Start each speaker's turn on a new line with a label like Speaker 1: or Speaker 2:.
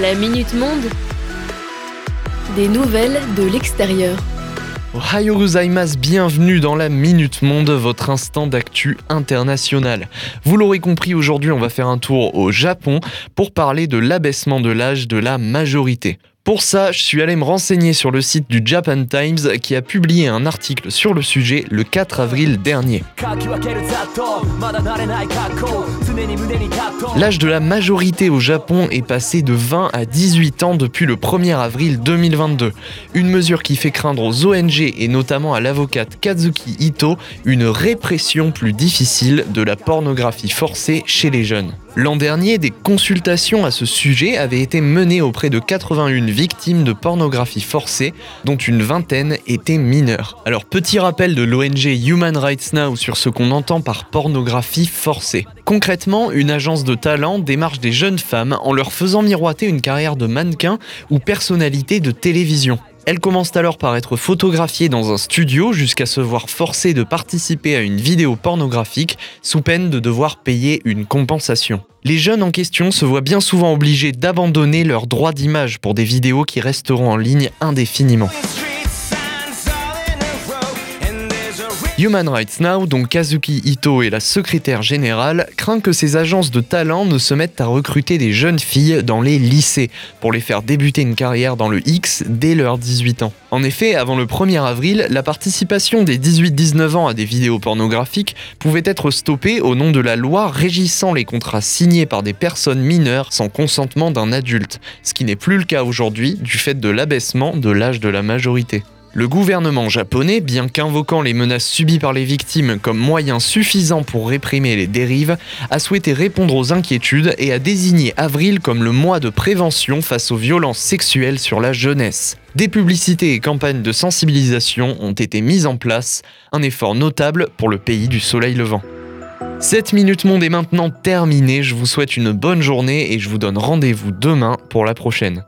Speaker 1: La Minute Monde. Des nouvelles de l'extérieur.
Speaker 2: Ohio gozaimasu, bienvenue dans la Minute Monde, votre instant d'actu international. Vous l'aurez compris, aujourd'hui on va faire un tour au Japon pour parler de l'abaissement de l'âge de la majorité. Pour ça, je suis allé me renseigner sur le site du Japan Times qui a publié un article sur le sujet le 4 avril dernier. L'âge de la majorité au Japon est passé de 20 à 18 ans depuis le 1er avril 2022. Une mesure qui fait craindre aux ONG et notamment à l'avocate Kazuki Ito une répression plus difficile de la pornographie forcée chez les jeunes. L'an dernier, des consultations à ce sujet avaient été menées auprès de 81 victimes de pornographie forcée, dont une vingtaine étaient mineures. Alors petit rappel de l'ONG Human Rights Now sur ce qu'on entend par pornographie forcée. Concrètement, une agence de talent démarche des jeunes femmes en leur faisant miroiter une carrière de mannequin ou personnalité de télévision. Elles commencent alors par être photographiées dans un studio jusqu'à se voir forcées de participer à une vidéo pornographique sous peine de devoir payer une compensation. Les jeunes en question se voient bien souvent obligés d'abandonner leurs droits d'image pour des vidéos qui resteront en ligne indéfiniment. Human Rights Now, dont Kazuki Ito est la secrétaire générale, craint que ces agences de talent ne se mettent à recruter des jeunes filles dans les lycées pour les faire débuter une carrière dans le X dès leurs 18 ans. En effet, avant le 1er avril, la participation des 18-19 ans à des vidéos pornographiques pouvait être stoppée au nom de la loi régissant les contrats signés par des personnes mineures sans consentement d'un adulte, ce qui n'est plus le cas aujourd'hui du fait de l'abaissement de l'âge de la majorité. Le gouvernement japonais, bien qu'invoquant les menaces subies par les victimes comme moyen suffisant pour réprimer les dérives, a souhaité répondre aux inquiétudes et a désigné avril comme le mois de prévention face aux violences sexuelles sur la jeunesse. Des publicités et campagnes de sensibilisation ont été mises en place, un effort notable pour le pays du soleil levant. Cette Minute Monde est maintenant terminée, je vous souhaite une bonne journée et je vous donne rendez-vous demain pour la prochaine.